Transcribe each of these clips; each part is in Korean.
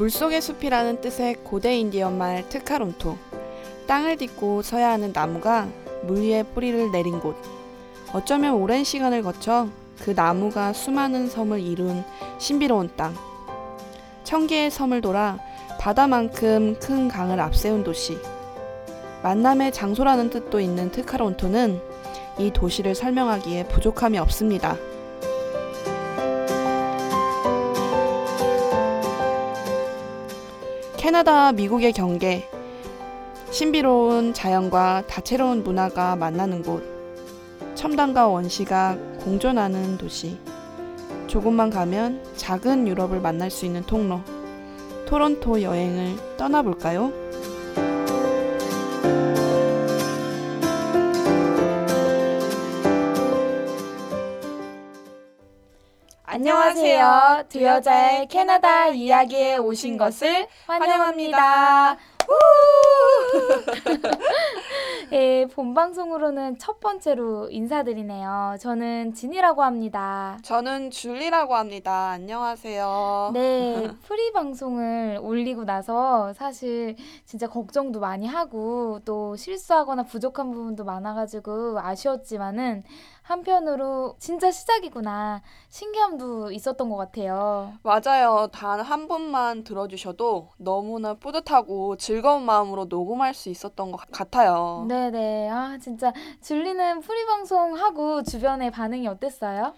물속의 숲이라는 뜻의 고대 인디언 말 트카론토. 땅을 딛고 서야 하는 나무가 물 위에 뿌리를 내린 곳. 어쩌면 오랜 시간을 거쳐 그 나무가 수많은 섬을 이룬 신비로운 땅. 천 개의 섬을 돌아 바다만큼 큰 강을 앞세운 도시. 만남의 장소라는 뜻도 있는 트카론토는 이 도시를 설명하기에 부족함이 없습니다. 캐나다와 미국의 경계, 신비로운 자연과 다채로운 문화가 만나는 곳, 첨단과 원시가 공존하는 도시, 조금만 가면 작은 유럽을 만날 수 있는 통로, 토론토 여행을 떠나볼까요? 안녕하세요. 두 여자의 캐나다 이야기에 오신 것을 환영합니다. 예, 본 방송으로는 첫 번째로 인사드리네요. 저는 진이라고 합니다. 저는 줄리라고 합니다. 안녕하세요. 네, pre 방송을 올리고 나서 사실 진짜 걱정도 많이 하고 또 실수하거나 부족한 부분도 많아가지고 아쉬웠지만은 한편으로 진짜 시작이구나 신기함도 있었던 것 같아요. 맞아요. 단 한 번만 들어주셔도 너무나 뿌듯하고 즐거운 마음으로 녹음할 수 있었던 것 같아요. 네네. 아, 진짜 줄리는 pre 방송하고 주변의 반응이 어땠어요?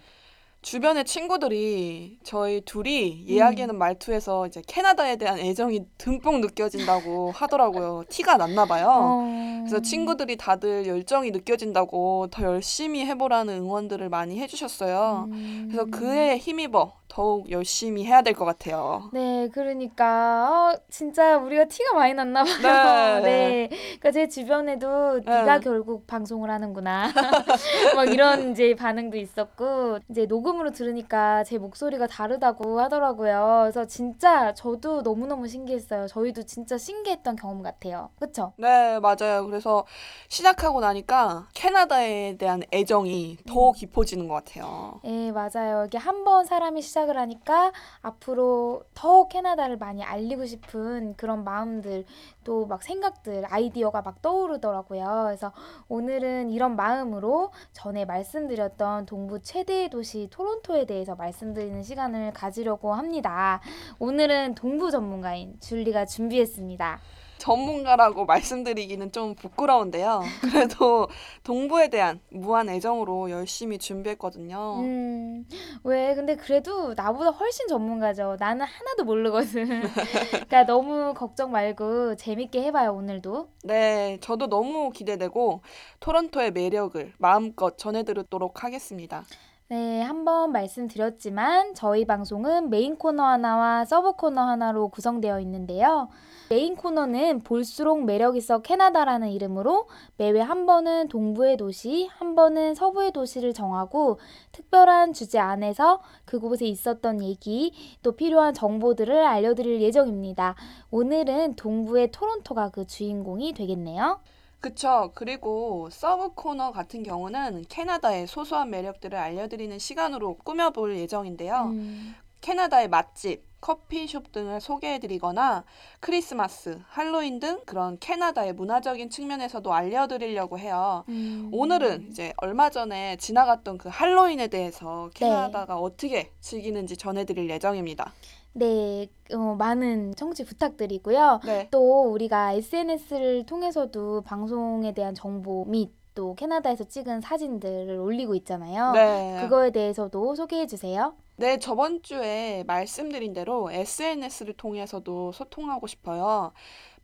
주변의 친구들이 저희 둘이 이야기하는 말투에서 이제 캐나다에 대한 애정이 듬뿍 느껴진다고 하더라고요. 티가 났나 봐요. 어... 그래서 친구들이 다들 열정이 느껴진다고 더 열심히 해보라는 응원들을 많이 해주셨어요. 음... 그래서 그에 힘입어 더욱 열심히 해야 될 것 같아요. 네, 그러니까 어, 진짜 우리가 티가 많이 났나 봐요. 네. 네. 그러니까 제 주변에도 네가 결국 방송을 하는구나. 막 이런 이제 반응도 있었고 이제 녹음으로 들으니까 제 목소리가 다르다고 하더라고요. 그래서 진짜 저도 너무 너무 신기했어요. 저희도 진짜 신기했던 경험 같아요. 그렇죠? 네, 맞아요. 그래서 시작하고 나니까 캐나다에 대한 애정이 더 음. 깊어지는 것 같아요. 네, 맞아요. 이게 한 번 사람이 시작 시작을 하니까 앞으로 더 캐나다를 많이 알리고 싶은 그런 마음들 또 막 생각들 아이디어가 막 떠오르더라고요. 그래서 오늘은 이런 마음으로 전에 말씀드렸던 동부 최대의 도시 토론토에 대해서 말씀드리는 시간을 가지려고 합니다. 오늘은 동부 전문가인 줄리가 준비했습니다. 전문가라고 말씀드리기는 좀 부끄러운데요. 그래도 동부에 대한 무한 애정으로 열심히 준비했거든요. 음, 왜? 근데 그래도 나보다 훨씬 전문가죠. 나는 하나도 모르거든. 그러니까 너무 걱정 말고 재밌게 해봐요, 오늘도. 네, 저도 너무 기대되고 토론토의 매력을 마음껏 전해드리도록 하겠습니다. 네, 한번 말씀드렸지만 저희 방송은 메인 코너 하나와 서브 코너 하나로 구성되어 있는데요. 메인 코너는 볼수록 매력있어 캐나다라는 이름으로 매회 한 번은 동부의 도시, 한 번은 서부의 도시를 정하고 특별한 주제 안에서 그곳에 있었던 얘기, 또 필요한 정보들을 알려드릴 예정입니다. 오늘은 동부의 토론토가 그 주인공이 되겠네요. 그쵸. 그리고 서브 코너 같은 경우는 캐나다의 소소한 매력들을 알려드리는 시간으로 꾸며볼 예정인데요. 음. 캐나다의 맛집, 커피숍 등을 소개해드리거나 크리스마스, 할로윈 등 그런 캐나다의 문화적인 측면에서도 알려드리려고 해요. 음. 오늘은 이제 얼마 전에 지나갔던 그 할로윈에 대해서 네. 캐나다가 어떻게 즐기는지 전해드릴 예정입니다. 네, 어, 많은 청취 부탁드리고요. 네. 또 우리가 SNS를 통해서도 방송에 대한 정보 및 또 캐나다에서 찍은 사진들을 올리고 있잖아요. 네. 그거에 대해서도 소개해 주세요. 네, 저번 주에 말씀드린 대로 SNS를 통해서도 소통하고 싶어요.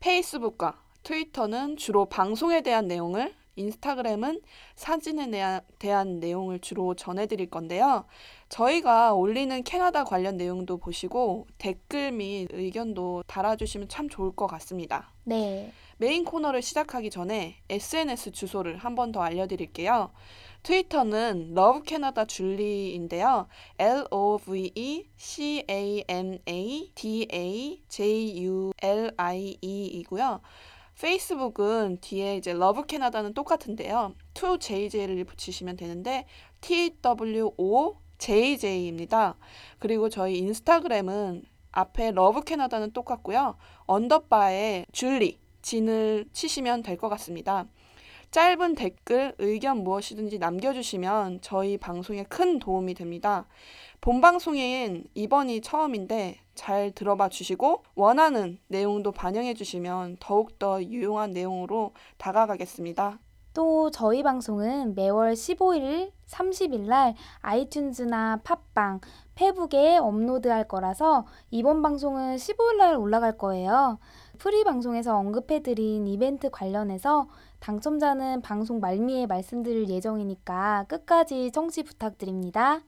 페이스북과 트위터는 주로 방송에 대한 내용을, 인스타그램은 사진에 대한, 대한 내용을 주로 전해드릴 건데요. 저희가 올리는 캐나다 관련 내용도 보시고 댓글 및 의견도 달아주시면 참 좋을 것 같습니다. 네. 메인 코너를 시작하기 전에 SNS 주소를 한 번 더 알려드릴게요. 트위터는 Love Canada 줄리인데요. L O V E C A N A D A J U L I E이고요. 페이스북은 뒤에 이제 Love Canada는 똑같은데요. 2JJ를 붙이시면 되는데 T W O JJ입니다. 그리고 저희 인스타그램은 앞에 Love Canada는 똑같고요. 언더바에 줄리, 진을 치시면 될 것 같습니다. 짧은 댓글, 의견 무엇이든지 남겨주시면 저희 방송에 큰 도움이 됩니다. 본 방송엔 이번이 처음인데 잘 들어봐 주시고 원하는 내용도 반영해 주시면 더욱더 유용한 내용으로 다가가겠습니다. 또 저희 방송은 매월 15일, 30일 날 아이튠즈나 팟빵, 페북에 업로드할 거라서 이번 방송은 15일 날 올라갈 거예요. pre 방송에서 언급해드린 이벤트 관련해서 당첨자는 방송 말미에 말씀드릴 예정이니까 끝까지 청취 부탁드립니다.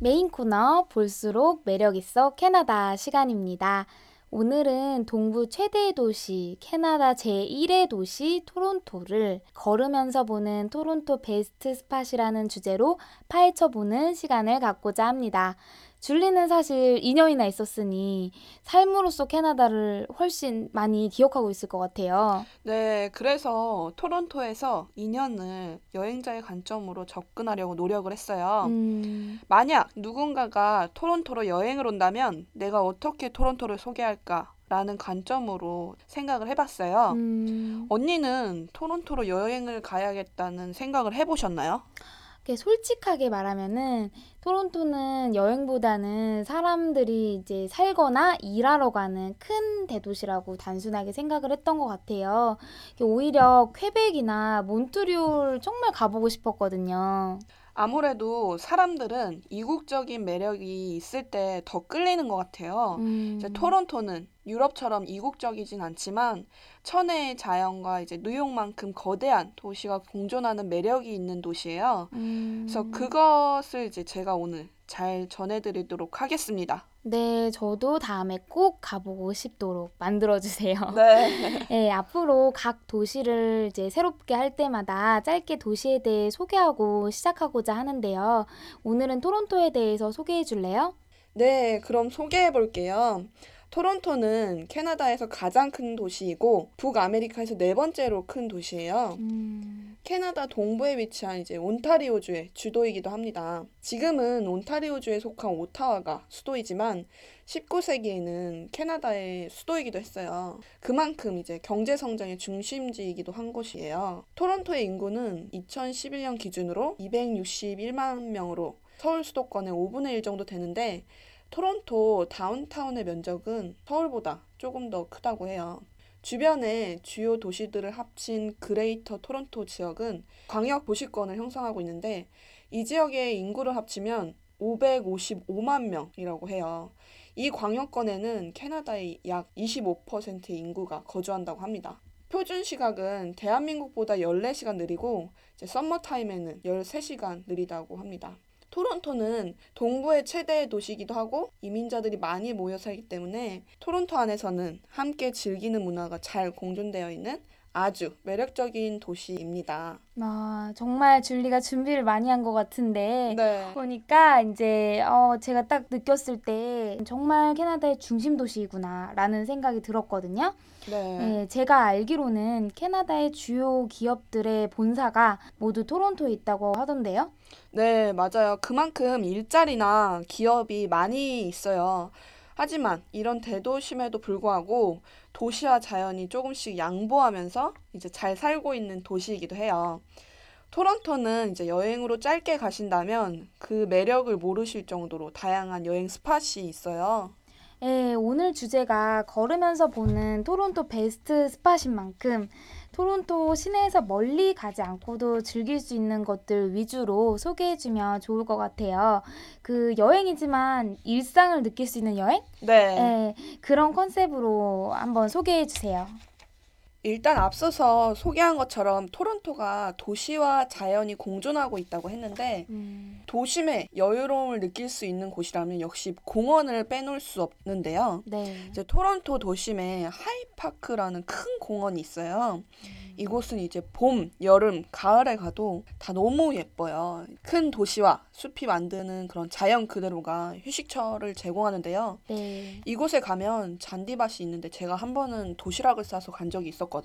메인 코너 볼수록 매력 있어 캐나다 시간입니다. 오늘은 동부 최대의 도시, 캐나다 제1의 도시 토론토를 걸으면서 보는 토론토 best spot이라는 주제로 파헤쳐보는 시간을 갖고자 합니다. 줄리는 사실 2년이나 있었으니 삶으로서 캐나다를 훨씬 많이 기억하고 있을 것 같아요. 네, 그래서 토론토에서 2년을 여행자의 관점으로 접근하려고 노력을 했어요. 음, 만약 누군가가 토론토로 여행을 온다면 내가 어떻게 토론토를 소개할까? 라는 관점으로 생각을 해봤어요. 음, 언니는 토론토로 여행을 가야겠다는 생각을 해보셨나요? 솔직하게 말하면은 토론토는 여행보다는 사람들이 이제 살거나 일하러 가는 큰 대도시라고 단순하게 생각을 했던 것 같아요. 오히려 퀘벡이나 몬트리올 정말 가보고 싶었거든요. 아무래도 사람들은 이국적인 매력이 있을 때 더 끌리는 것 같아요. 음, 이제 토론토는 유럽처럼 이국적이진 않지만 천혜의 자연과 이제 뉴욕만큼 거대한 도시가 공존하는 매력이 있는 도시예요. 음, 그래서 그것을 이제 제가 오늘 잘 전해드리도록 하겠습니다. 네, 저도 다음에 꼭 가보고 싶도록 만들어주세요. 네. 네, 앞으로 각 도시를 이제 새롭게 할 때마다 짧게 도시에 대해 소개하고 시작하고자 하는데요. 오늘은 토론토에 대해서 소개해 줄래요? 네, 그럼 소개해 볼게요. 토론토는 캐나다에서 가장 큰 도시이고 북아메리카에서 네 번째로 큰 도시예요. 음, 캐나다 동부에 위치한 이제 온타리오주의 주도이기도 합니다. 지금은 온타리오주에 속한 오타와가 수도이지만 19세기에는 캐나다의 수도이기도 했어요. 그만큼 이제 경제 성장의 중심지이기도 한 곳이에요. 토론토의 인구는 2011년 기준으로 261만 명으로 서울 수도권의 5분의 1 정도 되는데 토론토 다운타운의 면적은 서울보다 조금 더 크다고 해요. 주변의 주요 도시들을 합친 Greater 토론토 지역은 광역 도시권을 형성하고 있는데 이 지역의 인구를 합치면 555만 명이라고 해요. 이 광역권에는 캐나다의 약 25%의 인구가 거주한다고 합니다. 표준 시각은 대한민국보다 14시간 느리고 이제 썸머 타임에는 13시간 느리다고 합니다. 토론토는 동부의 최대 도시이기도 하고 이민자들이 많이 모여 살기 때문에 토론토 안에서는 함께 즐기는 문화가 잘 공존되어 있는 아주 매력적인 도시입니다. 아, 정말 줄리가 준비를 많이 한 것 같은데 네. 보니까 이제 어, 제가 딱 느꼈을 때 정말 캐나다의 중심 도시이구나라는 생각이 들었거든요. 네. 네, 제가 알기로는 캐나다의 주요 기업들의 본사가 모두 토론토에 있다고 하던데요. 네, 맞아요. 그만큼 일자리나 기업이 많이 있어요. 하지만 이런 대도심에도 불구하고 도시와 자연이 조금씩 양보하면서 이제 잘 살고 있는 도시이기도 해요. 토론토는 이제 여행으로 짧게 가신다면 그 매력을 모르실 정도로 다양한 여행 스팟이 있어요. 예, 오늘 주제가 걸으면서 보는 토론토 베스트 스팟인 만큼 토론토 시내에서 멀리 가지 않고도 즐길 수 있는 것들 위주로 소개해주면 좋을 것 같아요. 그 여행이지만 일상을 느낄 수 있는 여행? 네. 예, 그런 컨셉으로 한번 소개해주세요. 일단 앞서서 소개한 것처럼 토론토가 도시와 자연이 공존하고 있다고 했는데 음, 도심의 여유로움을 느낄 수 있는 곳이라면 역시 공원을 빼놓을 수 없는데요. 네. 이제 토론토 도심에 하이파크라는 큰 공원이 있어요. 이곳은 이제 봄, 여름, 가을에 가도 다 너무 예뻐요. 큰 도시와 숲이 만드는 그런 자연 그대로가 휴식처를 제공하는데요. 네. 이곳에 가면 잔디밭이 있는데 제가 한 번은 도시락을 싸서 간 적이 있었거든요.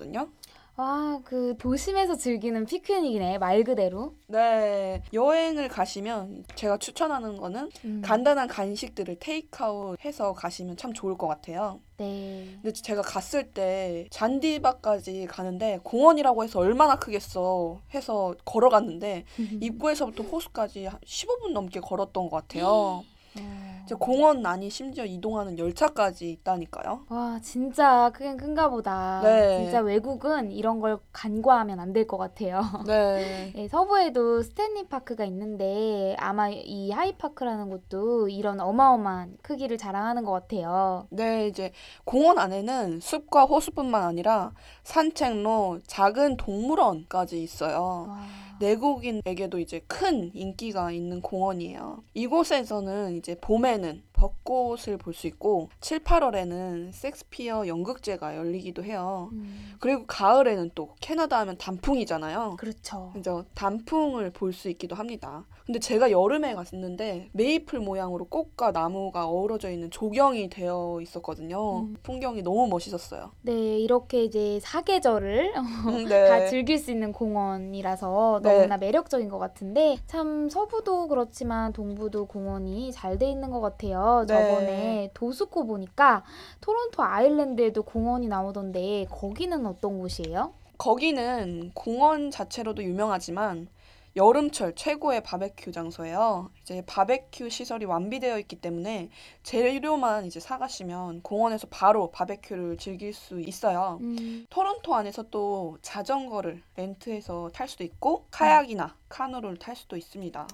아, 그 도심에서 즐기는 피크닉이네, 말 그대로. 네, 여행을 가시면 제가 추천하는 거는 음, 간단한 간식들을 테이크아웃 해서 가시면 참 좋을 것 같아요. 네. 근데 제가 갔을 때 잔디밭까지 가는데 공원이라고 해서 얼마나 크겠어 해서 걸어갔는데 입구에서부터 호수까지 한 15분 넘게 걸었던 것 같아요. 어. 이제 공원 안이 심지어 이동하는 열차까지 있다니까요. 와, 진짜 크긴 큰가 보다. 네. 진짜 외국은 이런 걸 간과하면 안 될 것 같아요. 네. 네, 서부에도 스탠리 파크가 있는데 아마 이 하이파크라는 곳도 이런 어마어마한 크기를 자랑하는 것 같아요. 네, 이제 공원 안에는 숲과 호수뿐만 아니라 산책로, 작은 동물원까지 있어요. 와. 내국인에게도 이제 큰 인기가 있는 공원이에요. 이곳에서는 이제 봄에는 벚꽃을 볼 수 있고 7, 8월에는 섹스피어 연극제가 열리기도 해요. 음, 그리고 가을에는 또 캐나다 하면 단풍이잖아요. 그렇죠. 그래서 단풍을 볼 수 있기도 합니다. 근데 제가 여름에 갔는데 메이플 모양으로 꽃과 나무가 어우러져 있는 조경이 되어 있었거든요. 음. 풍경이 너무 멋있었어요. 네, 이렇게 이제 사계절을 네. 다 즐길 수 있는 공원이라서 네. 너무나 매력적인 것 같은데 참 서부도 그렇지만 동부도 공원이 잘 돼 있는 것 같아요. 네. 저번에 도스코 보니까 토론토 아일랜드에도 공원이 나오던데 거기는 어떤 곳이에요? 거기는 공원 자체로도 유명하지만 여름철 최고의 바베큐 장소예요. 이제 바베큐 시설이 완비되어 있기 때문에 재료만 이제 사가시면 공원에서 바로 바베큐를 즐길 수 있어요. 음, 토론토 안에서 또 자전거를 렌트해서 탈 수도 있고 카약이나 카누를 탈 수도 있습니다.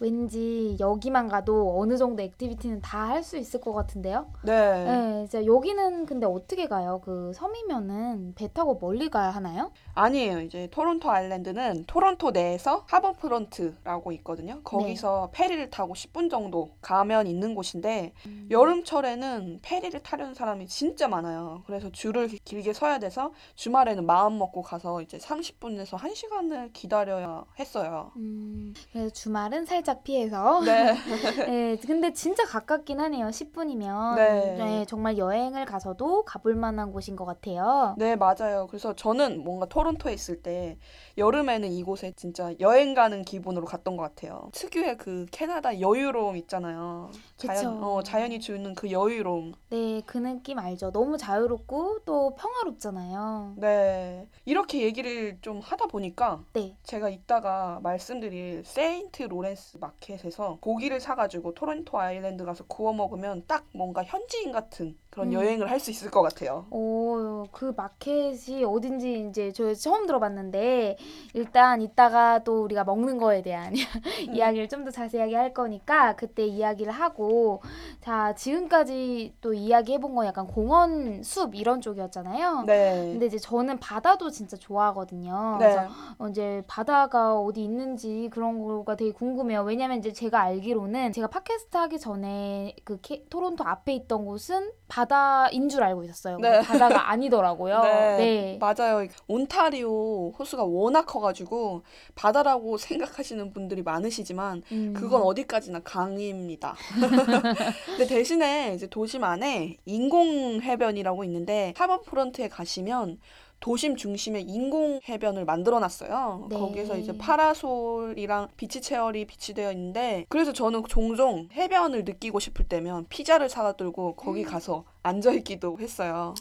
왠지 여기만 가도 어느 정도 activity는 다 할 수 있을 것 같은데요? 네. 네, 진짜 여기는 근데 어떻게 가요? 그 섬이면은 배 타고 멀리 가야 하나요? 아니에요. 이제 토론토 아일랜드는 토론토 내에서 하버프론트라고 있거든요. 거기서 페리를 타고 10분 정도 가면 있는 곳인데 음. 여름철에는 페리를 타려는 사람이 진짜 많아요. 그래서 줄을 기- 길게 서야 돼서 주말에는 마음 먹고 가서 이제 30분에서 1시간을 기다려야 했어요. 음, 그래서 주말은 살짝 피해서. 네. 네, 근데 진짜 가깝긴 하네요. 10분이면. 네. 정말 여행을 가서도 가볼 만한 곳인 것 같아요. 네, 맞아요. 그래서 저는 뭔가 토론토에 있을 때 여름에는 이곳에 진짜 여행 가는 기분으로 갔던 것 같아요. 특유의 그 캐나다 여유로움 있잖아요. 자연, 그쵸. 어, 자연이 주는 그 여유로움. 네, 그 느낌 알죠? 너무 자유롭고 또 평화롭잖아요. 네. 이렇게 얘기를 좀 하다 보니까 네. 제가 이따가 말씀드릴 세인트 로렌스 마켓에서 고기를 사가지고 토론토 아일랜드 가서 구워 먹으면 딱 뭔가 현지인 같은 그런 음. 여행을 할 수 있을 것 같아요. 오, 그 마켓이 어딘지 이제 저 처음 들어봤는데 일단 이따가 또 우리가 먹는 거에 대한 이야기를 좀 더 자세하게 할 거니까 그때 이야기를 하고 자, 지금까지 또 이야기해 본 건 약간 공원, 숲 이런 쪽이었잖아요. 네. 근데 이제 저는 바다도 진짜 좋아하거든요. 네. 그래서 어, 이제 바다가 어디 있는지 그런 거가 되게 궁금해요. 왜냐면 이제 제가 알기로는 제가 팟캐스트 하기 전에 그 케- 토론토 앞에 있던 곳은 바 다인 줄 알고 있었어요. 네. 바다가 아니더라고요. 네, 네. 맞아요. 온타리오 호수가 워낙 커가지고 바다라고 생각하시는 분들이 많으시지만 음. 그건 어디까지나 강입니다. 근데 대신에 이제 도심 안에 인공 해변이라고 있는데 하버프런트에 가시면 도심 중심에 인공 해변을 만들어 놨어요. 네. 거기에서 이제 파라솔이랑 beach chair이 비치되어 있는데 그래서 저는 종종 해변을 느끼고 싶을 때면 피자를 사다 들고 거기 가서 앉아 있기도 했어요.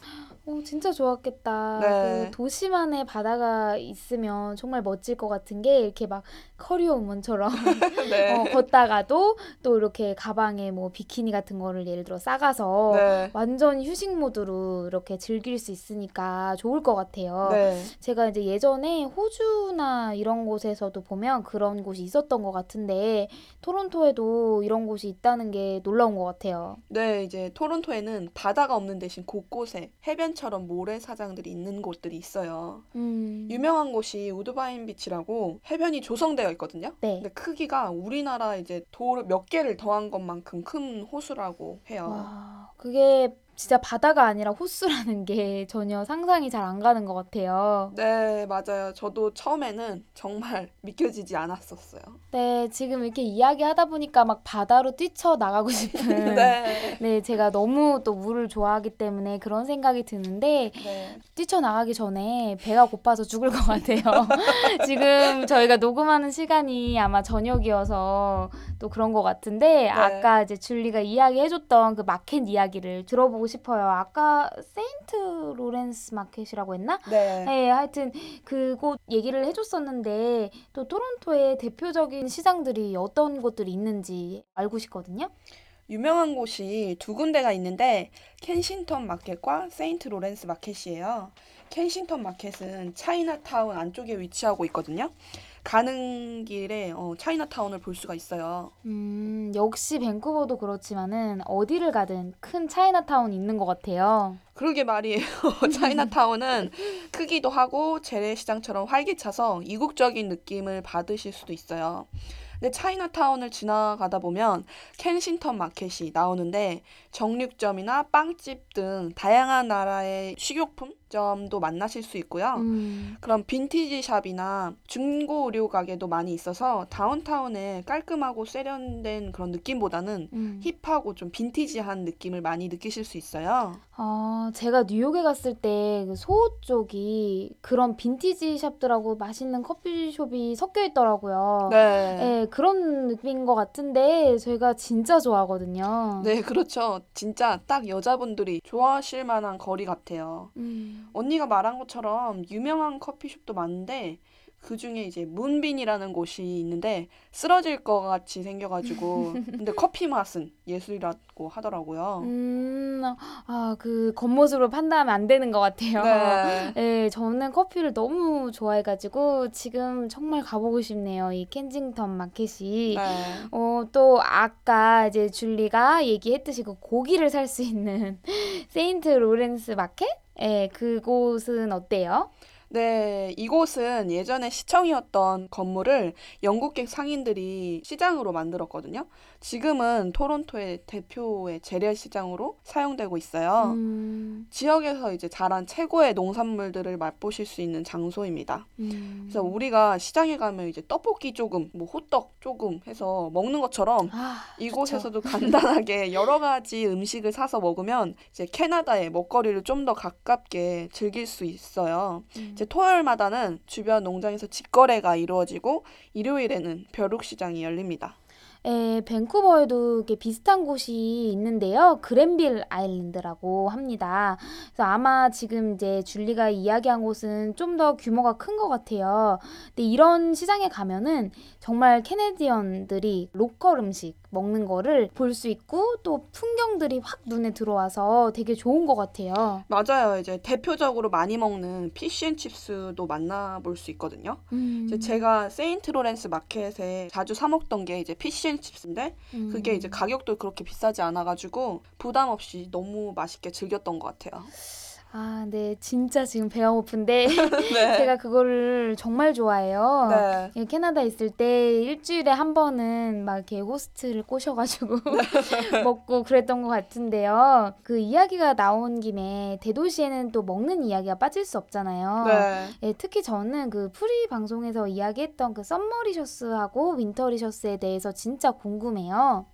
오, 진짜 좋았겠다. 네. 그 도심 안에 바다가 있으면 정말 멋질 것 같은 게 이렇게 막 커리어 우먼처럼 네. 어, 걷다가도 또 이렇게 가방에 뭐 비키니 같은 거를 예를 들어 싸가서 네. 완전 휴식 모드로 이렇게 즐길 수 있으니까 좋을 것 같아요. 네. 제가 이제 예전에 호주나 이런 곳에서도 보면 그런 곳이 있었던 것 같은데 토론토에도 이런 곳이 있다는 게 놀라운 것 같아요. 네, 이제 토론토에는 바다가 없는 대신 곳곳에 해변처럼 모래사장들이 있는 곳들이 있어요. 음. 유명한 곳이 우드바인 비치라고 해변이 조성되어 있거든요. 네. 근데 크기가 우리나라 이제 돌 몇 개를 더한 것만큼 큰 호수라고 해요. 와, 그게 진짜 바다가 아니라 호수라는 게 전혀 상상이 잘 안 가는 것 같아요. 네, 맞아요. 저도 처음에는 정말 믿겨지지 않았었어요. 네, 지금 이렇게 이야기하다 보니까 막 바다로 뛰쳐 나가고 싶은. 네. 네, 제가 너무 또 물을 좋아하기 때문에 그런 생각이 드는데 네. 뛰쳐나가기 전에 배가 고파서 죽을 것 같아요. 지금 저희가 녹음하는 시간이 아마 저녁이어서 또 그런 것 같은데 아까 이제 줄리가 이야기해줬던 그 마켓 이야기를 들어보고 싶어요. 아까 세인트 로렌스 마켓이라고 했나? 네. 네, 하여튼 그곳 얘기를 해줬었는데 또 토론토의 대표적인 시장들이 어떤 곳들이 있는지 알고 싶거든요. 유명한 곳이 두 군데가 있는데 켄싱턴 마켓과 세인트 로렌스 마켓이에요. 켄싱턴 마켓은 차이나타운 안쪽에 위치하고 있거든요. 가는 길에 어, 차이나타운을 볼 수가 있어요. 음, 역시 밴쿠버도 그렇지만은 어디를 가든 큰 차이나타운이 있는 것 같아요. 그러게 말이에요. 차이나타운은 크기도 하고 재래시장처럼 활기차서 이국적인 느낌을 받으실 수도 있어요. 근데 차이나타운을 지나가다 보면 켄싱턴 마켓이 나오는데 정육점이나 빵집 등 다양한 나라의 식료품점도 만나실 수 있고요. 음, 그런 빈티지 샵이나 중고 의류 가게도 많이 있어서 다운타운에 깔끔하고 세련된 그런 느낌보다는 음. 힙하고 좀 빈티지한 느낌을 많이 느끼실 수 있어요. 아, 제가 뉴욕에 갔을 때그 소호 쪽이 그런 빈티지 샵들하고 맛있는 커피숍이 섞여 있더라고요. 네. 네, 그런 느낌인 것 같은데 제가 진짜 좋아하거든요. 네, 그렇죠. 진짜 딱 여자분들이 좋아하실 만한 거리 같아요. 음. 언니가 말한 것처럼 유명한 커피숍도 많은데 그 중에 이제 문빈이라는 곳이 있는데 쓰러질 것 같이 생겨가지고 근데 커피 맛은 예술이라고 하더라고요. 음, 아, 그 겉모습으로 판단하면 안 되는 것 같아요. 네. 네, 저는 커피를 너무 좋아해가지고 지금 정말 가보고 싶네요. 이 켄싱턴 마켓이. 네. 어, 또 아까 이제 줄리가 얘기했듯이 그 고기를 살 수 있는 세인트 로렌스 마켓? 예, 그곳은 어때요? 네, 이곳은 예전에 시청이었던 건물을 영국계 상인들이 시장으로 만들었거든요. 지금은 토론토의 대표의 재래시장으로 사용되고 있어요. 음, 지역에서 이제 자란 최고의 농산물들을 맛보실 수 있는 장소입니다. 음. 그래서 우리가 시장에 가면 이제 떡볶이 조금, 뭐 호떡 조금 해서 먹는 것처럼 아, 이곳에서도 간단하게 여러 가지 음식을 사서 먹으면 이제 캐나다의 먹거리를 좀 더 가깝게 즐길 수 있어요. 음. 이제 토요일마다는 주변 농장에서 직거래가 이루어지고 일요일에는 벼룩시장이 열립니다. 예, 밴쿠버에도 이렇게 비슷한 곳이 있는데요. 그랜빌 아일랜드라고 합니다. 그래서 아마 지금 이제 줄리가 이야기한 곳은 좀 더 규모가 큰 것 같아요. 근데 이런 시장에 가면은 정말 Canadian들이 local 음식 먹는 거를 볼 수 있고 또 풍경들이 확 눈에 들어와서 되게 좋은 것 같아요. 맞아요. 이제 대표적으로 많이 먹는 fish and chips도 만나볼 수 있거든요. 음, 이제 제가 세인트 로렌스 마켓에 자주 사 먹던 게 이제 fish and chips인데 음. 그게 이제 가격도 그렇게 비싸지 않아가지고 부담 없이 너무 맛있게 즐겼던 것 같아요. 아, 네, 진짜 지금 배가 고픈데 네. 제가 그거를 정말 좋아해요. 네. 예, 캐나다 있을 때 일주일에 한 번은 막 이렇게 호스트를 꼬셔가지고 먹고 그랬던 것 같은데요. 그 이야기가 나온 김에 대도시에는 또 먹는 이야기가 빠질 수 없잖아요. 네. 예, 특히 저는 그 pre 방송에서 이야기했던 그 Summerlicious하고 Winterlicious에 대해서 진짜 궁금해요.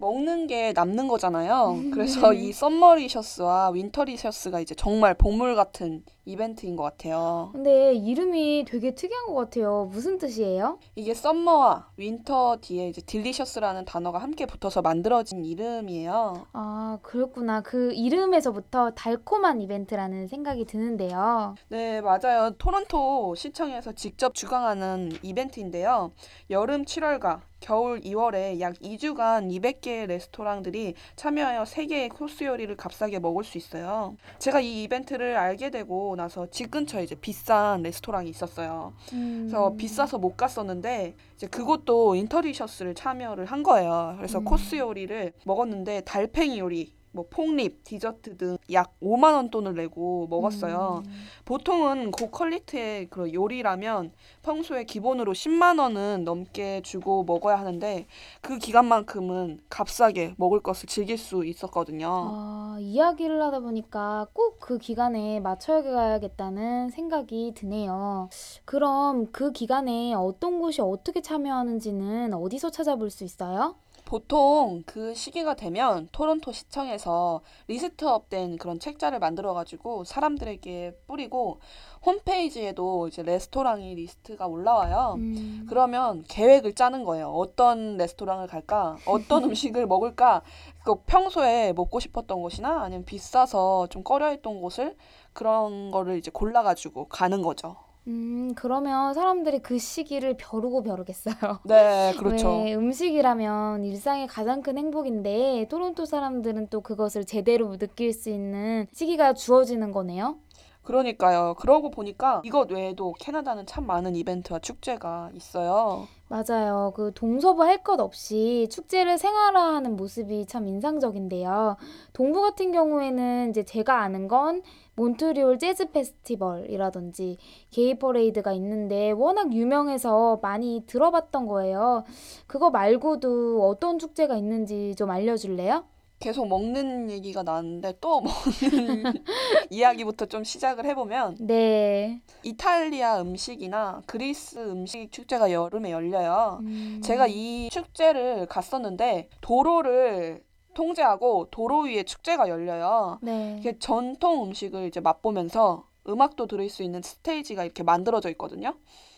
먹는 게 남는 거잖아요. 그래서 이 Summerlicious와 Winterlicious가 이제 정말 보물 같은 이벤트인 것 같아요. 근데 이름이 되게 특이한 것 같아요. 무슨 뜻이에요? 이게 summer와 winter 뒤에 이제 delicious라는 단어가 함께 붙어서 만들어진 이름이에요. 아, 그렇구나. 그 이름에서부터 달콤한 이벤트라는 생각이 드는데요. 네, 맞아요. 토론토 시청에서 직접 주관하는 이벤트인데요. 여름 7월과 겨울 2월에 약 2주간 200개의 레스토랑들이 참여하여 3개의 코스 요리를 값싸게 먹을 수 있어요. 제가 이 이벤트를 알게 되고 나서 집 근처에 이제 비싼 레스토랑이 있었어요. 그래서 음. 비싸서 못 갔었는데 이제 그것도 Winterlicious를 참여를 한 거예요. 그래서 음. 코스 요리를 먹었는데 달팽이 요리 뭐 pork rib, 디저트 등 약 5만 원 돈을 내고 먹었어요. 음. 보통은 고퀄리티의 그런 요리라면 평소에 기본으로 10만 원은 넘게 주고 먹어야 하는데 그 기간만큼은 값싸게 먹을 것을 즐길 수 있었거든요. 아, 이야기를 하다 보니까 꼭 그 기간에 맞춰야 가야겠다는 생각이 드네요. 그럼 그 기간에 어떤 곳이 어떻게 참여하는지는 어디서 찾아볼 수 있어요? 보통 그 시기가 되면 토론토 시청에서 list up된 그런 책자를 만들어가지고 사람들에게 뿌리고 홈페이지에도 이제 레스토랑이 리스트가 올라와요. 음. 그러면 계획을 짜는 거예요. 어떤 레스토랑을 갈까? 어떤 음식을 먹을까? 그 평소에 먹고 싶었던 곳이나 아니면 비싸서 좀 꺼려했던 곳을 그런 거를 이제 골라가지고 가는 거죠. 음, 그러면 사람들이 그 시기를 벼르고 벼르겠어요. 네, 그렇죠. 왜 음식이라면 일상의 가장 큰 행복인데 토론토 사람들은 또 그것을 제대로 느낄 수 있는 시기가 주어지는 거네요. 그러니까요. 그러고 보니까 이것 외에도 캐나다는 참 많은 이벤트와 축제가 있어요. 맞아요. 그 동서부 할 것 없이 축제를 생활화하는 모습이 참 인상적인데요. 동부 같은 경우에는 이제 제가 아는 건 몬트리올 재즈 페스티벌이라든지 게이 퍼레이드가 있는데 워낙 유명해서 많이 들어봤던 거예요. 그거 말고도 어떤 축제가 있는지 좀 알려줄래요? 계속 먹는 얘기가 나왔는데 또 먹는 이야기부터 좀 시작을 해보면 네. 이탈리아 음식이나 그리스 음식 축제가 여름에 열려요. 음, 제가 이 축제를 갔었는데 도로를 통제하고 도로 위에 축제가 열려요. 네. 이게 전통 음식을 이제 맛보면서 음악도 들을 수 있는 스테이지가 이렇게 만들어져 있거든요.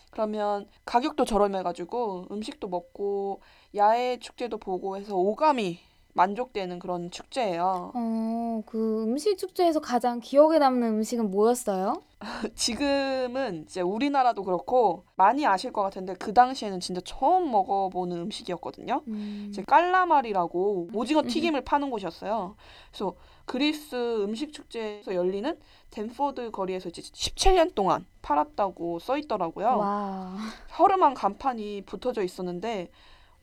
그러면 가격도 저렴해가지고 음식도 먹고 야외 축제도 보고 해서 오감이 만족되는 그런 축제예요. 어, 그 음식 축제에서 가장 기억에 남는 음식은 뭐였어요? 지금은 이제 우리나라도 그렇고 많이 아실 것 같은데 그 당시에는 진짜 처음 먹어보는 음식이었거든요. 음, 이제 깔라말이라고 오징어 튀김을 파는 곳이었어요. 그래서 그리스 음식 축제에서 열리는 댄포드 거리에서 이제 17년 동안 팔았다고 써 있더라고요. 와. 허름한 간판이 붙어져 있었는데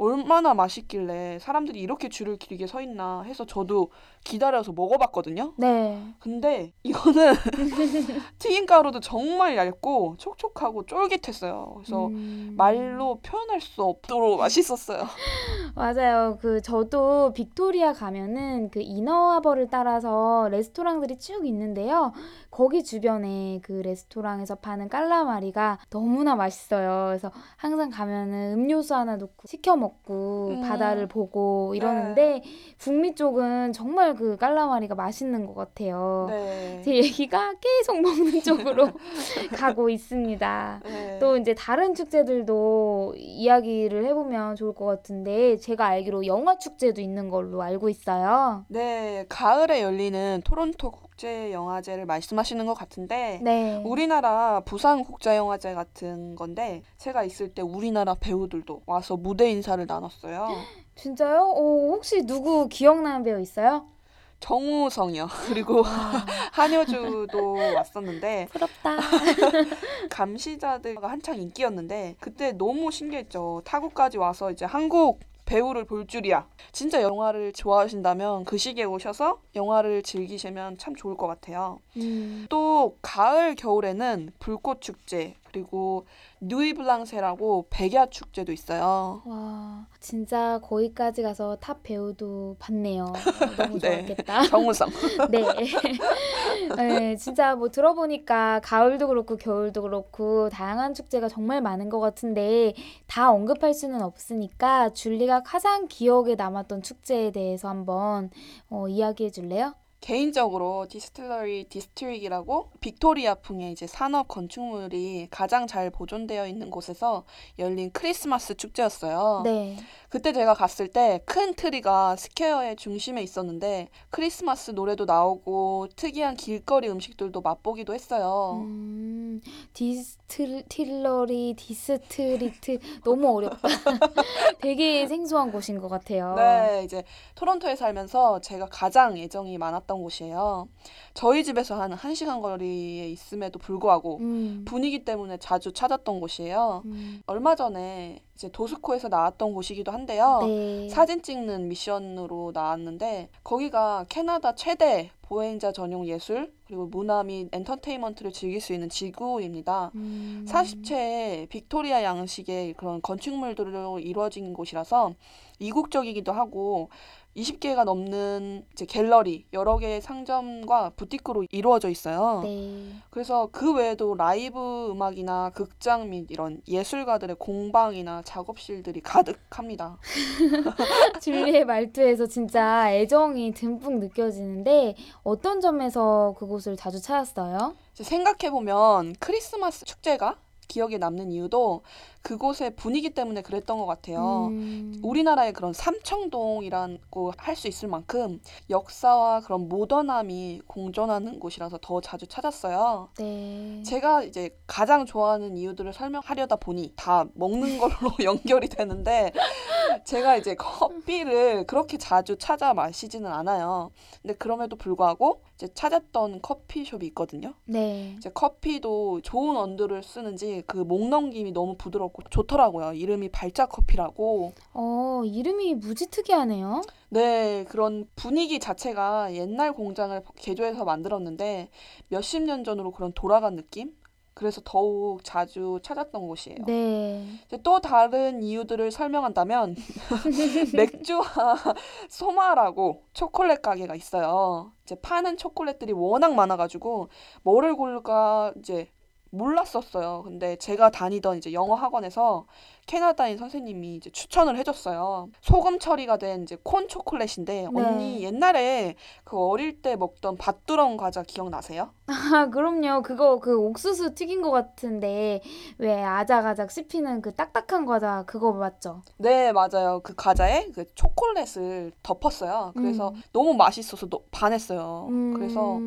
얼마나 맛있길래 사람들이 이렇게 줄을 길게 서 있나 해서 저도 기다려서 먹어봤거든요. 네. 근데 이거는 튀김가루도 정말 얇고 촉촉하고 쫄깃했어요. 그래서 음. 말로 표현할 수 없도록 맛있었어요. 맞아요. 그 저도 빅토리아 가면은 그 Inner Harbour를 따라서 레스토랑들이 쭉 있는데요. 거기 주변에 그 레스토랑에서 파는 깔라마리가 너무나 맛있어요. 그래서 항상 가면은 음료수 하나 놓고 시켜 먹고 음. 바다를 보고 이러는데 북미 쪽은 정말 그 깔라마리가 맛있는 것 같아요. 네. 제 얘기가 계속 먹는 쪽으로 가고 있습니다. 네. 또 이제 다른 축제들도 이야기를 해보면 좋을 것 같은데 제가 알기로 영화 축제도 있는 걸로 알고 있어요. 네, 가을에 열리는 토론토 국제 영화제를 말씀하시는 것 같은데 네. 우리나라 부산 국제 영화제 같은 건데 제가 있을 때 우리나라 배우들도 와서 무대 인사를 나눴어요. 진짜요? 오, 혹시 누구 기억나는 배우 있어요? 정우성이요. 그리고 와, 한효주도 왔었는데 부럽다. 감시자들과 한창 인기였는데 그때 너무 신기했죠. 타국까지 와서 이제 한국 배우를 볼 줄이야. 진짜 영화를 좋아하신다면 그 시기에 오셔서 영화를 즐기시면 참 좋을 것 같아요. 음, 또 가을 겨울에는 불꽃 축제 그리고 Nuit Blanche라고 백야 축제도 있어요. 와, 진짜 거기까지 가서 top 배우도 봤네요. 너무 네. 좋았겠다. 정우성. 네. 네, 진짜 뭐 들어보니까 가을도 그렇고 겨울도 그렇고 다양한 축제가 정말 많은 것 같은데 다 언급할 수는 없으니까 줄리가 가장 기억에 남았던 축제에 대해서 한번 어, 이야기해 줄래요? 개인적으로 Distillery District이라고 빅토리아풍의 이제 산업 건축물이 가장 잘 보존되어 있는 곳에서 열린 크리스마스 축제였어요. 네. 그때 제가 갔을 때 큰 트리가 square의 중심에 있었는데 크리스마스 노래도 나오고 특이한 길거리 음식들도 맛보기도 했어요. 음, Distillery, District 너무 어렵다. 되게 생소한 곳인 것 같아요. 네, 이제 토론토에 살면서 제가 가장 애정이 많았던 나왔던 곳이에요. 저희 집에서 한 1시간 거리에 있음에도 불구하고 음. 분위기 때문에 자주 찾았던 곳이에요. 음. 얼마 전에 이제 도스코에서 나왔던 곳이기도 한데요. 네. 사진 찍는 미션으로 나왔는데 거기가 캐나다 최대 보행자 전용 예술 그리고 문화 및 엔터테인먼트를 즐길 수 있는 지구입니다. 음. 40채의 빅토리아 양식의 그런 건축물들로 이루어진 곳이라서 이국적이기도 하고 20개가 넘는 이제 갤러리, 여러 개의 상점과 부티크로 이루어져 있어요. 네. 그래서 그 외에도 라이브 음악이나 극장 및 이런 예술가들의 공방이나 작업실들이 가득합니다. 줄리의 말투에서 진짜 애정이 듬뿍 느껴지는데 어떤 점에서 그곳을 자주 찾았어요? 이제 생각해 보면 크리스마스 축제가 기억에 남는 이유도 그곳의 분위기 때문에 그랬던 것 같아요. 음. 우리나라의 그런 삼청동이라고 할 수 있을 만큼 역사와 그런 모던함이 공존하는 곳이라서 더 자주 찾았어요. 네. 제가 이제 가장 좋아하는 이유들을 설명하려다 보니 다 먹는 걸로 연결이 되는데 제가 이제 커피를 그렇게 자주 찾아 마시지는 않아요. 근데 그럼에도 불구하고 이제 찾았던 커피숍이 있거든요. 네. 이제 커피도 좋은 원두를 쓰는지 그 목 넘김이 너무 부드럽고 좋더라고요. 이름이 발자 커피라고. 어, 이름이 무지 특이하네요. 네, 그런 분위기 자체가 옛날 공장을 개조해서 만들었는데 몇십 년 전으로 그런 돌아간 느낌? 그래서 더욱 자주 찾았던 곳이에요. 네. 이제 또 다른 이유들을 설명한다면 맥주와 소마라고 초콜릿 가게가 있어요. 이제 파는 초콜릿들이 워낙 많아가지고 뭐를 고를까 이제 몰랐었어요. 근데 제가 다니던 이제 영어 학원에서 캐나다인 선생님이 이제 추천을 해줬어요. 소금 처리가 된 이제 콘 초콜릿인데 네. 언니 옛날에 그 어릴 때 먹던 밭두렁 과자 기억나세요? 아, 그럼요. 그거 그 옥수수 튀긴 거 같은데 왜 아작아작 씹히는 그 딱딱한 과자 그거 맞죠? 네, 맞아요. 그 과자에 그 초콜릿을 덮었어요. 그래서 음. 너무 맛있어서 너- 반했어요. 음. 그래서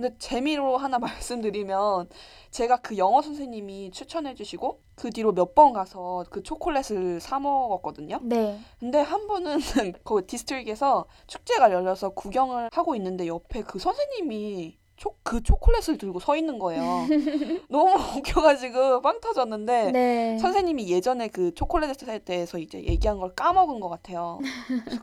근데 재미로 하나 말씀드리면 제가 그 영어 선생님이 추천해 주시고 그 뒤로 몇 번 가서 그 초콜릿을 사 먹었거든요. 네. 근데 한 번은 그 District에서 축제가 열려서 구경을 하고 있는데 옆에 그 선생님이 초, 그 초콜릿을 들고 서 있는 거예요. 너무 웃겨가지고 빵 터졌는데 네. 선생님이 예전에 그 초콜릿에 대해서 이제 얘기한 걸 까먹은 것 같아요.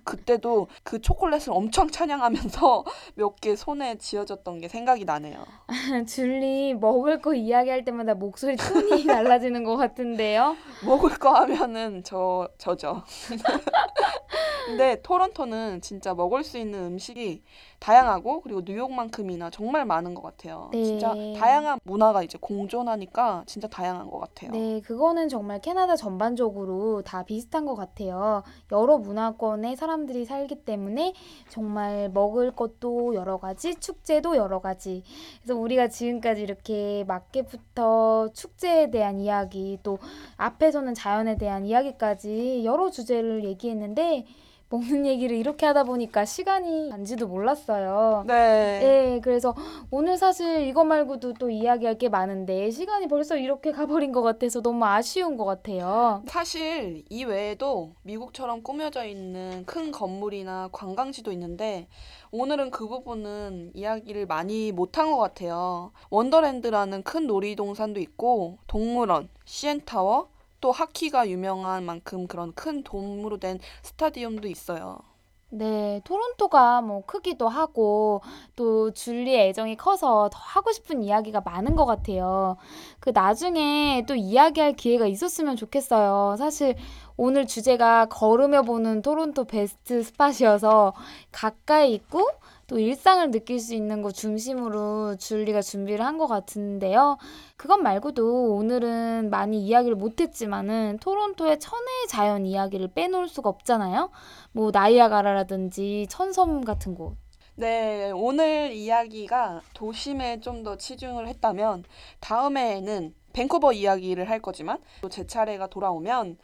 그때도 그 초콜릿을 엄청 찬양하면서 몇 개 손에 쥐어졌던 게 생각이 나네요. 줄리 먹을 거 이야기할 때마다 목소리 톤이 달라지는 것 같은데요. 먹을 거 하면은 저 저죠. 근데 토론토는 진짜 먹을 수 있는 음식이 다양하고 그리고 뉴욕만큼이나 정말 많은 것 같아요. 네. 진짜 다양한 문화가 이제 공존하니까 진짜 다양한 것 같아요. 네, 그거는 정말 캐나다 전반적으로 다 비슷한 것 같아요. 여러 문화권의 사람들이 살기 때문에 정말 먹을 것도 여러 가지, 축제도 여러 가지. 그래서 우리가 지금까지 이렇게 마켓부터 축제에 대한 이야기, 또 앞에서는 자연에 대한 이야기까지 여러 주제를 얘기했는데 먹는 얘기를 이렇게 하다 보니까 시간이 간지도 몰랐어요. 네. 네, 그래서 오늘 사실 이거 말고도 또 이야기할 게 많은데 시간이 벌써 이렇게 가버린 것 같아서 너무 아쉬운 것 같아요. 사실 이 외에도 미국처럼 꾸며져 있는 큰 건물이나 관광지도 있는데 오늘은 그 부분은 이야기를 많이 못한 것 같아요. 원더랜드라는 큰 놀이동산도 있고 동물원, CN타워, 또 하키가 유명한 만큼 그런 큰 돔으로 된 스타디움도 있어요. 네, 토론토가 뭐 크기도 하고 또 줄리의 애정이 커서 더 하고 싶은 이야기가 많은 것 같아요. 그 나중에 또 이야기할 기회가 있었으면 좋겠어요. 사실 오늘 주제가 걸으며 보는 토론토 베스트 스팟이어서 가까이 있고 또 일상을 느낄 수 있는 거 중심으로 줄리가 준비를 한 것 같은데요. 그것 말고도 오늘은 많이 이야기를 못했지만은 토론토의 천혜의 자연 이야기를 빼놓을 수가 없잖아요. 뭐 나이아가라라든지 천섬 같은 곳. 네, 오늘 이야기가 도심에 좀 더 치중을 했다면 다음에는 밴쿠버 이야기를 할 거지만 또 제 차례가 돌아오면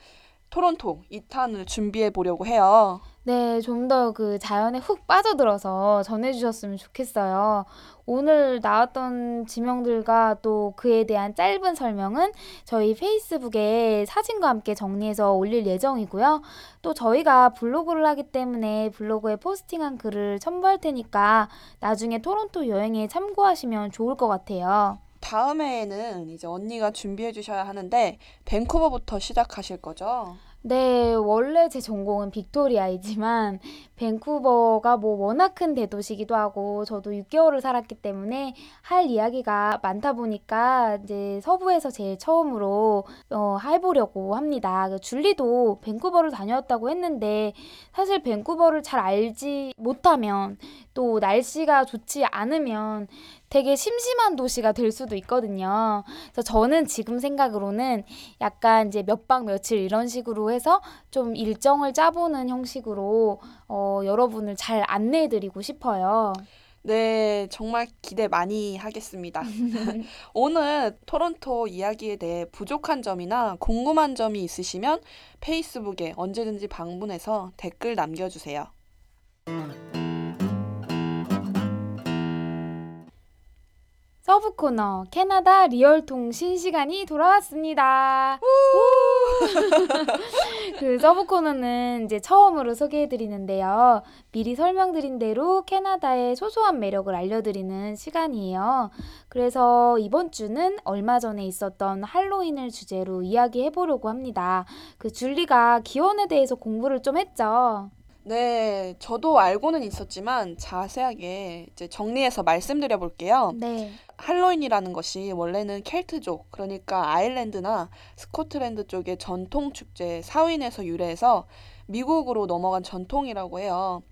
토론토 2탄을 준비해 보려고 해요. 네, 좀 더 그 자연에 훅 빠져들어서 전해주셨으면 좋겠어요. 오늘 나왔던 지명들과 또 그에 대한 짧은 설명은 저희 페이스북에 사진과 함께 정리해서 올릴 예정이고요. 또 저희가 블로그를 하기 때문에 블로그에 포스팅한 글을 첨부할 테니까 나중에 토론토 여행에 참고하시면 좋을 것 같아요. 다음에는 이제 언니가 준비해 주셔야 하는데 밴쿠버부터 시작하실 거죠? 네, 원래 제 전공은 빅토리아이지만 밴쿠버가 뭐 워낙 큰 대도시기도 하고 저도 6개월을 살았기 때문에 할 이야기가 많다 보니까 이제 서부에서 제일 처음으로 어, 해보려고 합니다. 그 줄리도 밴쿠버를 다녔다고 했는데 사실 밴쿠버를 잘 알지 못하면 또 날씨가 좋지 않으면 되게 심심한 도시가 될 수도 있거든요. 그래서 저는 지금 생각으로는 약간 이제 몇 박 며칠 이런 식으로 해서 좀 일정을 짜보는 형식으로 어, 여러분을 잘 안내해드리고 싶어요. 네, 정말 기대 많이 하겠습니다. 오늘 토론토 이야기에 대해 부족한 점이나 궁금한 점이 있으시면 페이스북에 언제든지 방문해서 댓글 남겨주세요. 서브 코너 캐나다 리얼 통신 시간이 돌아왔습니다. 그 서브 코너는 이제 처음으로 소개해 드리는데요. 미리 설명드린 대로 캐나다의 소소한 매력을 알려드리는 시간이에요. 그래서 이번 주는 얼마 전에 있었던 할로윈을 주제로 이야기해 보려고 합니다. 그 줄리가 기원에 대해서 공부를 좀 했죠. 네, 저도 알고는 있었지만 자세하게 이제 정리해서 말씀드려 볼게요. 네. 할로윈이라는 것이 원래는 켈트족, 그러니까 아일랜드나 스코틀랜드 쪽의 전통 축제 사윈에서 유래해서 미국으로 넘어간 전통이라고 해요.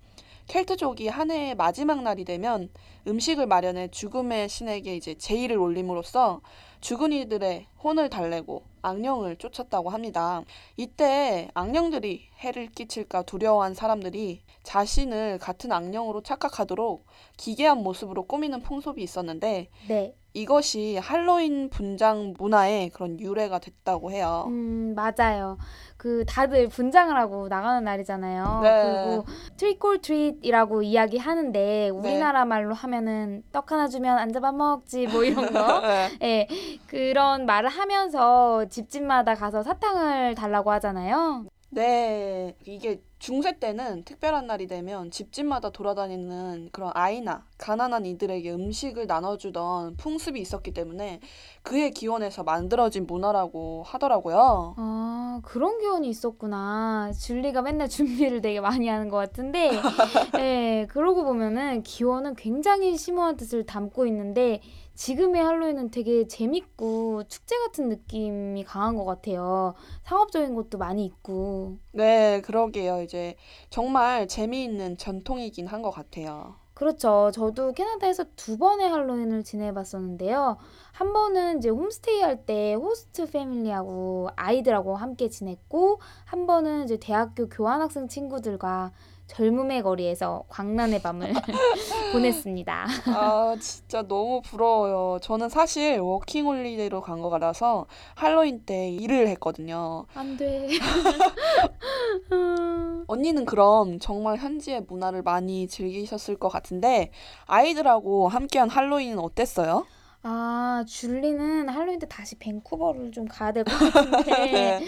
켈트족이 한 해의 마지막 날이 되면 음식을 마련해 죽음의 신에게 이제 제의를 올림으로써 죽은 이들의 혼을 달래고 악령을 쫓았다고 합니다. 이때 악령들이 해를 끼칠까 두려워한 사람들이 자신을 같은 악령으로 착각하도록 기괴한 모습으로 꾸미는 풍습이 있었는데 네. 이것이 할로윈 분장 문화의 그런 유래가 됐다고 해요. 음, 맞아요. 그 다들 분장을 하고 나가는 날이잖아요. 네. 그리고 trick or treat이라고 이야기하는데 우리나라 말로 하면은 떡 하나 주면 안 잡아먹지 뭐 이런 거. 네. 예. 그런 말을 하면서 집집마다 가서 사탕을 달라고 하잖아요. 네, 이게 중세 때는 특별한 날이 되면 집집마다 돌아다니는 그런 아이나 가난한 이들에게 음식을 나눠주던 풍습이 있었기 때문에 그에 기원해서 만들어진 문화라고 하더라고요. 아, 그런 기원이 있었구나. 줄리가 맨날 준비를 되게 많이 하는 것 같은데, 예, 그러고 보면은 기원은 굉장히 심오한 뜻을 담고 있는데, 지금의 할로윈은 되게 재밌고 축제 같은 느낌이 강한 것 같아요. 상업적인 것도 많이 있고. 네, 그러게요. 이제 정말 재미있는 전통이긴 한 것 같아요. 그렇죠. 저도 캐나다에서 두 번의 할로윈을 지내봤었는데요. 한 번은 이제 홈스테이 할 때 호스트 패밀리하고 아이들하고 함께 지냈고, 한 번은 이제 대학교 교환학생 친구들과 젊음의 거리에서 광란의 밤을 보냈습니다. 아, 진짜 너무 부러워요. 저는 사실 워킹 홀리데이로 간 거라서 할로윈 때 일을 했거든요. 안 돼. 언니는 그럼 정말 현지의 문화를 많이 즐기셨을 것 같은데 아이들하고 함께한 할로윈은 어땠어요? 아, 줄리는 할로윈 때 다시 밴쿠버를 좀 가야 될 것 같은데.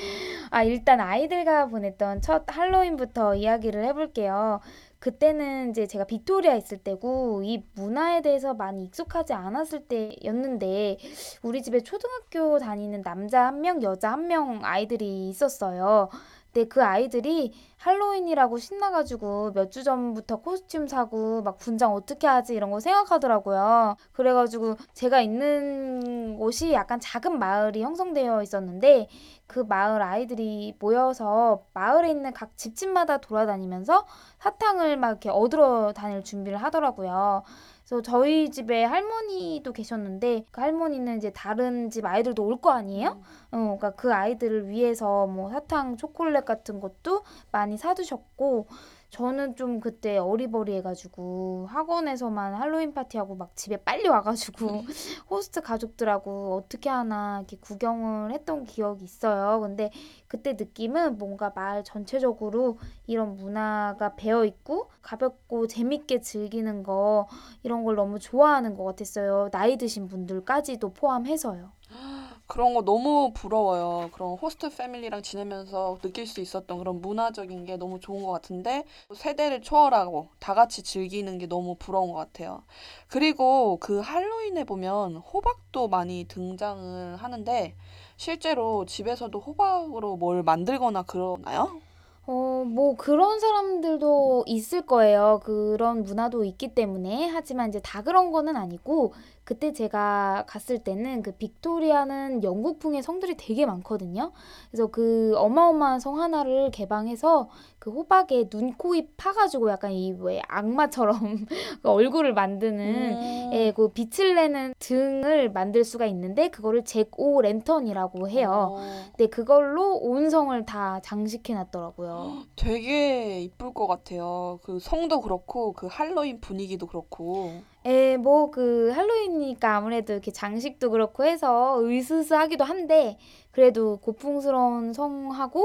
아, 일단 아이들과 보냈던 첫 할로윈부터 이야기를 해볼게요. 그때는 이제 제가 빅토리아 있을 때고 이 문화에 대해서 많이 익숙하지 않았을 때였는데 우리 집에 초등학교 다니는 남자 한 명, 여자 한 명 아이들이 있었어요. 근데 그 아이들이 할로윈이라고 신나가지고 몇 주 전부터 코스튬 사고 막 분장 어떻게 하지 이런 거 생각하더라고요. 그래가지고 제가 있는 곳이 약간 작은 마을이 형성되어 있었는데 그 마을 아이들이 모여서 마을에 있는 각 집집마다 돌아다니면서 사탕을 막 이렇게 얻으러 다닐 준비를 하더라고요. 그래서 저희 집에 할머니도 계셨는데 그 할머니는 이제 다른 집 아이들도 올 거 아니에요? 어, 그러니까 그 아이들을 위해서 뭐 사탕, 초콜릿 같은 것도 많이 사두셨고 저는 좀 그때 어리버리해가지고 학원에서만 할로윈 파티하고 막 집에 빨리 와가지고 호스트 가족들하고 어떻게 하나 이렇게 구경을 했던 기억이 있어요. 근데 그때 느낌은 뭔가 마을 전체적으로 이런 문화가 배어 있고 가볍고 재밌게 즐기는 거 이런 걸 너무 좋아하는 것 같았어요. 나이 드신 분들까지도 포함해서요. 그런 거 너무 부러워요. 그런 호스트 패밀리랑 지내면서 느낄 수 있었던 그런 문화적인 게 너무 좋은 것 같은데 세대를 초월하고 다 같이 즐기는 게 너무 부러운 것 같아요. 그리고 그 할로윈에 보면 호박도 많이 등장을 하는데 실제로 집에서도 호박으로 뭘 만들거나 그러나요? 어, 뭐 그런 사람들도 있을 거예요. 그런 문화도 있기 때문에. 하지만 이제 다 그런 거는 아니고, 그때 제가 갔을 때는 그 빅토리아는 영국풍의 성들이 되게 많거든요. 그래서 그 어마어마한 성 하나를 개방해서 그 호박에 눈, 코, 입 파가지고 약간 이 왜 악마처럼 그 얼굴을 만드는 음. 예, 그 빛을 내는 등을 만들 수가 있는데 그거를 잭오 랜턴이라고 해요. 어, 근데 그걸로 온 성을 다 장식해 놨더라고요. 되게 이쁠 것 같아요. 그 성도 그렇고 그 할로윈 분위기도 그렇고. 예, 뭐 그 할로윈이니까 아무래도 이렇게 장식도 그렇고 해서 으스스하기도 한데 그래도 고풍스러운 성하고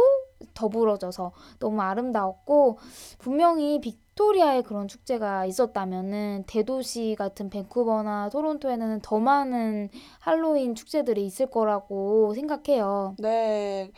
더불어져서 너무 아름다웠고 분명히 빅토리아에 그런 축제가 있었다면은 대도시 같은 밴쿠버나 토론토에는 더 많은 할로윈 축제들이 있을 거라고 생각해요. 네.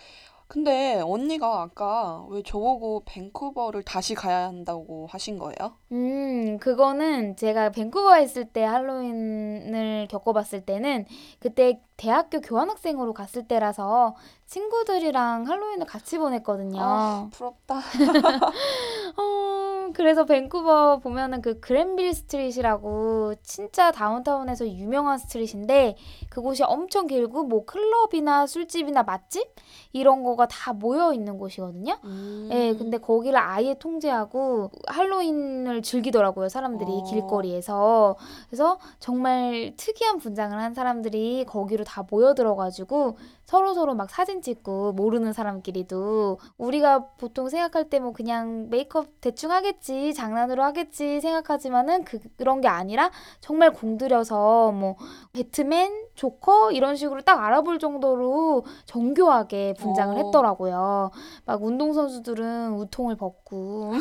근데 언니가 아까 왜 저보고 밴쿠버를 다시 가야 한다고 하신 거예요? 음, 그거는 제가 밴쿠버에 있을 때 할로윈을 겪어봤을 때는 그때 대학교 교환학생으로 갔을 때라서 친구들이랑 할로윈을 같이 보냈거든요. 아, 부럽다. 어, 그래서 밴쿠버 보면은 그 그랜빌 스트릿이라고 진짜 다운타운에서 유명한 스트릿인데 그곳이 엄청 길고 뭐 클럽이나 술집이나 맛집 이런 거가 다 모여 있는 곳이거든요. 음. 예, 근데 거기를 아예 통제하고 할로윈을 즐기더라고요, 사람들이 어. 길거리에서. 그래서 정말 특이한 분장을 한 사람들이 거기로 다 모여 들어가지고 서로 서로 막 사진 찍고 모르는 사람끼리도 우리가 보통 생각할 때 뭐 그냥 메이크업 대충 하겠지, 장난으로 하겠지 생각하지만은 그, 그런 게 아니라 정말 공들여서 뭐 배트맨, 조커 이런 식으로 딱 알아볼 정도로 정교하게 분장을 어. 했더라고요. 막 운동 선수들은 우통을 벗고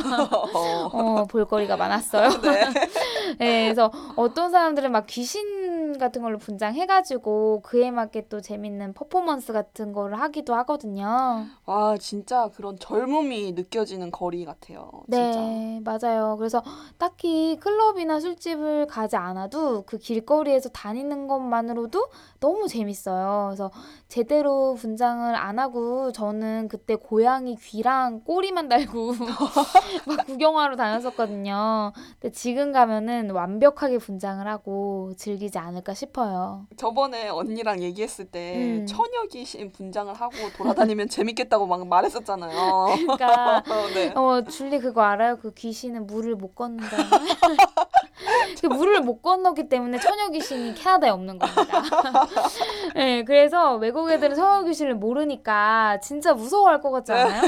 어. 어, 볼거리가 많았어요. 네. 네, 그래서 어떤 사람들은 막 귀신 같은 걸로 분장해가지고 그에 맞게 또 재밌는 퍼포먼스 같은 거를 하기도 하거든요. 와, 진짜 그런 젊음이 느껴지는 거리 같아요. 진짜. 네, 맞아요. 그래서 딱히 클럽이나 술집을 가지 않아도 그 길거리에서 다니는 것만으로도 너무 재밌어요. 그래서 제대로 분장을 안 하고 저는 그때 고양이 귀랑 꼬리만 달고 막 구경하러 다녔었거든요. 근데 지금 가면은 완벽하게 분장을 하고 즐기지 않을까 싶어요. 저번에 언니랑 얘기했을 때 음. 처녀 귀신 분장을 하고 돌아다니면 재밌겠다고 막 말했었잖아요. 그러니까 어, 네. 어, 줄리 그거 알아요? 그 귀신은 물을 못 건너다. 그 물을 못 건너기 때문에 처녀 귀신이 캐나다에 없는 겁니다. 네, 그래서 외국 애들은 처녀 귀신을 모르니까 진짜 무서워할 것 같지 않아요?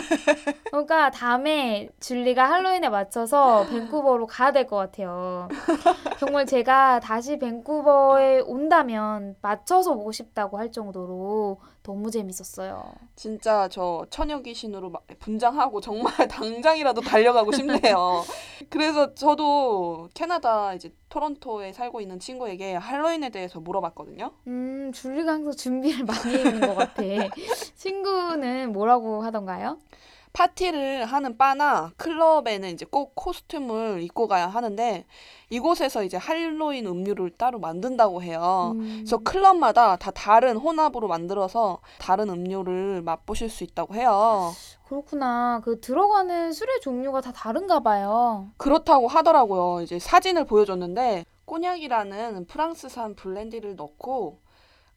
그러니까 다음에 줄리가 할로윈에 맞춰서 밴쿠버로 가야 될 것 같아요. 정말 제가 다시 밴쿠버에 온다면 맞춰서 보고 싶다고 할 정도로 너무 재밌었어요. 진짜 저 처녀 귀신으로 막 분장하고 정말 당장이라도 달려가고 싶네요. 그래서 저도 캐나다 이제 토론토에 살고 있는 친구에게 할로윈에 대해서 물어봤거든요. 음, 줄리가 항상 준비를 많이 해 있는 것 같아. 친구는 뭐라고 하던가요? 파티를 하는 바나 클럽에는 이제 꼭 코스튬을 입고 가야 하는데 이곳에서 이제 할로윈 음료를 따로 만든다고 해요. 음, 그래서 클럽마다 다 다른 혼합으로 만들어서 다른 음료를 맛보실 수 있다고 해요. 그렇구나. 그 들어가는 술의 종류가 다 다른가 봐요. 그렇다고 하더라고요. 이제 사진을 보여줬는데 꼬냑이라는 프랑스산 블렌디를 넣고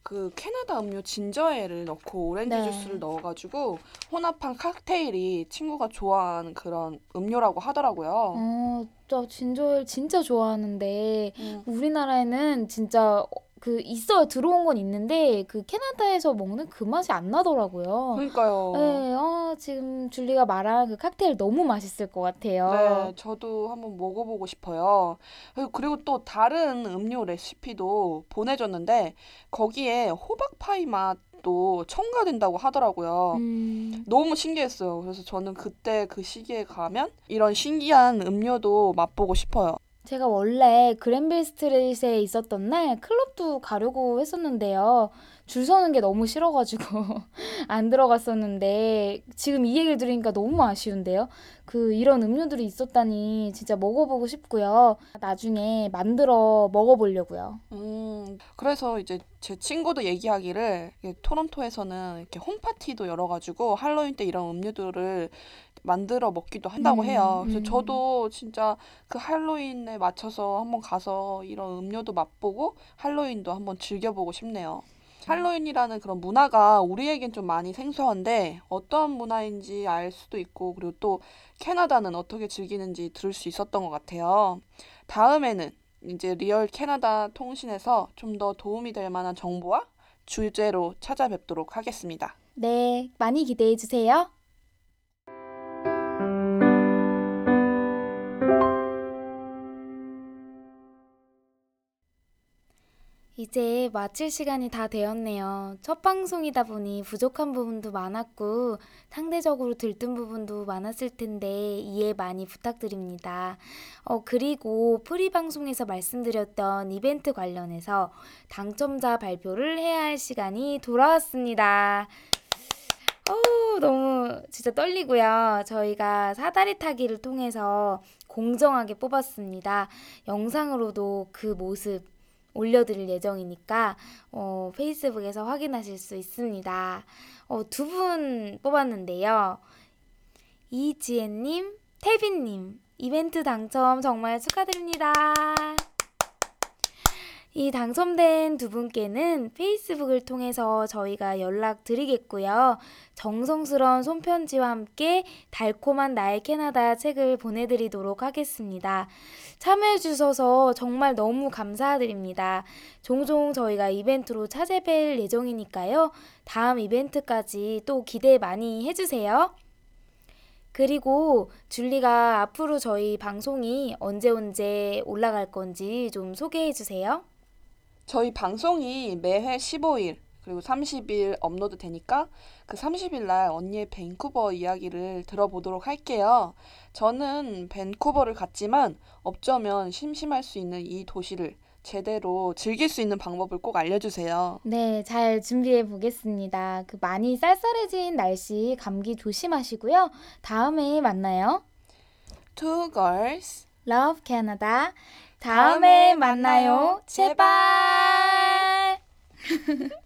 그 캐나다 음료 진저에를 넣고 오렌지 네. 주스를 넣어가지고 혼합한 칵테일이 친구가 좋아하는 그런 음료라고 하더라고요. 어, 저 진저일 진짜 좋아하는데 음. 우리나라에는 진짜 그 있어요. 들어온 건 있는데 그 캐나다에서 먹는 그 맛이 안 나더라고요. 그러니까요. 네, 아, 지금 줄리가 말한 그 칵테일 너무 맛있을 것 같아요. 네, 저도 한번 먹어보고 싶어요. 그리고- 그리고 또 다른 음료 레시피도 보내줬는데 거기에 호박파이 맛도 첨가된다고 하더라고요. 음, 너무 신기했어요. 그래서 저는 그때 그 시기에 가면 이런 신기한 음료도 맛보고 싶어요. 제가 원래 그랜빌 스트릿에 있었던 날 클럽도 가려고 했었는데요. 줄 서는 게 너무 싫어가지고 안 들어갔었는데 지금 이 얘기를 들으니까 너무 아쉬운데요. 그 이런 음료들이 있었다니 진짜 먹어보고 싶고요. 나중에 만들어 먹어보려고요. 음, 그래서 이제 제 친구도 얘기하기를 토론토에서는 이렇게 홈파티도 열어가지고 할로윈 때 이런 음료들을 만들어 먹기도 한다고 음, 해요. 그래서 음. 저도 진짜 그 할로윈에 맞춰서 한번 가서 이런 음료도 맛보고 할로윈도 한번 즐겨보고 싶네요. 할로윈이라는 그런 문화가 우리에겐 좀 많이 생소한데 어떤 문화인지 알 수도 있고 그리고 또 캐나다는 어떻게 즐기는지 들을 수 있었던 것 같아요. 다음에는 이제 리얼 캐나다 통신에서 좀 더 도움이 될 만한 정보와 주제로 찾아뵙도록 하겠습니다. 네, 많이 기대해 주세요. 이제 마칠 시간이 다 되었네요. 첫 방송이다 보니 부족한 부분도 많았고 상대적으로 들뜬 부분도 많았을 텐데 이해 많이 부탁드립니다. 어, 그리고 pre 방송에서 말씀드렸던 이벤트 관련해서 당첨자 발표를 해야 할 시간이 돌아왔습니다. 어우, 너무 진짜 떨리고요. 저희가 사다리 타기를 통해서 공정하게 뽑았습니다. 영상으로도 그 모습 올려드릴 예정이니까 어, 페이스북에서 확인하실 수 있습니다. 어, 두 분 뽑았는데요. 이지혜님, 태빈님, 이벤트 당첨 정말 축하드립니다. 이 당첨된 두 분께는 페이스북을 통해서 저희가 연락드리겠고요. 정성스러운 손편지와 함께 달콤한 나의 캐나다 책을 보내드리도록 하겠습니다. 참여해주셔서 정말 너무 감사드립니다. 종종 저희가 이벤트로 찾아뵐 예정이니까요. 다음 이벤트까지 또 기대 많이 해주세요. 그리고 줄리가 앞으로 저희 방송이 언제 언제 올라갈 건지 좀 소개해 주세요. 저희 방송이 매회 15일 그리고 30일 업로드 되니까 그 30일 날 언니의 밴쿠버 이야기를 들어보도록 할게요. 저는 밴쿠버를 갔지만 어쩌면 심심할 수 있는 이 도시를 제대로 즐길 수 있는 방법을 꼭 알려주세요. 네, 잘 준비해 보겠습니다. 그 많이 쌀쌀해진 날씨 감기 조심하시고요. 다음에 만나요. Two girls. Love Canada. 다음에 만나요. 제발.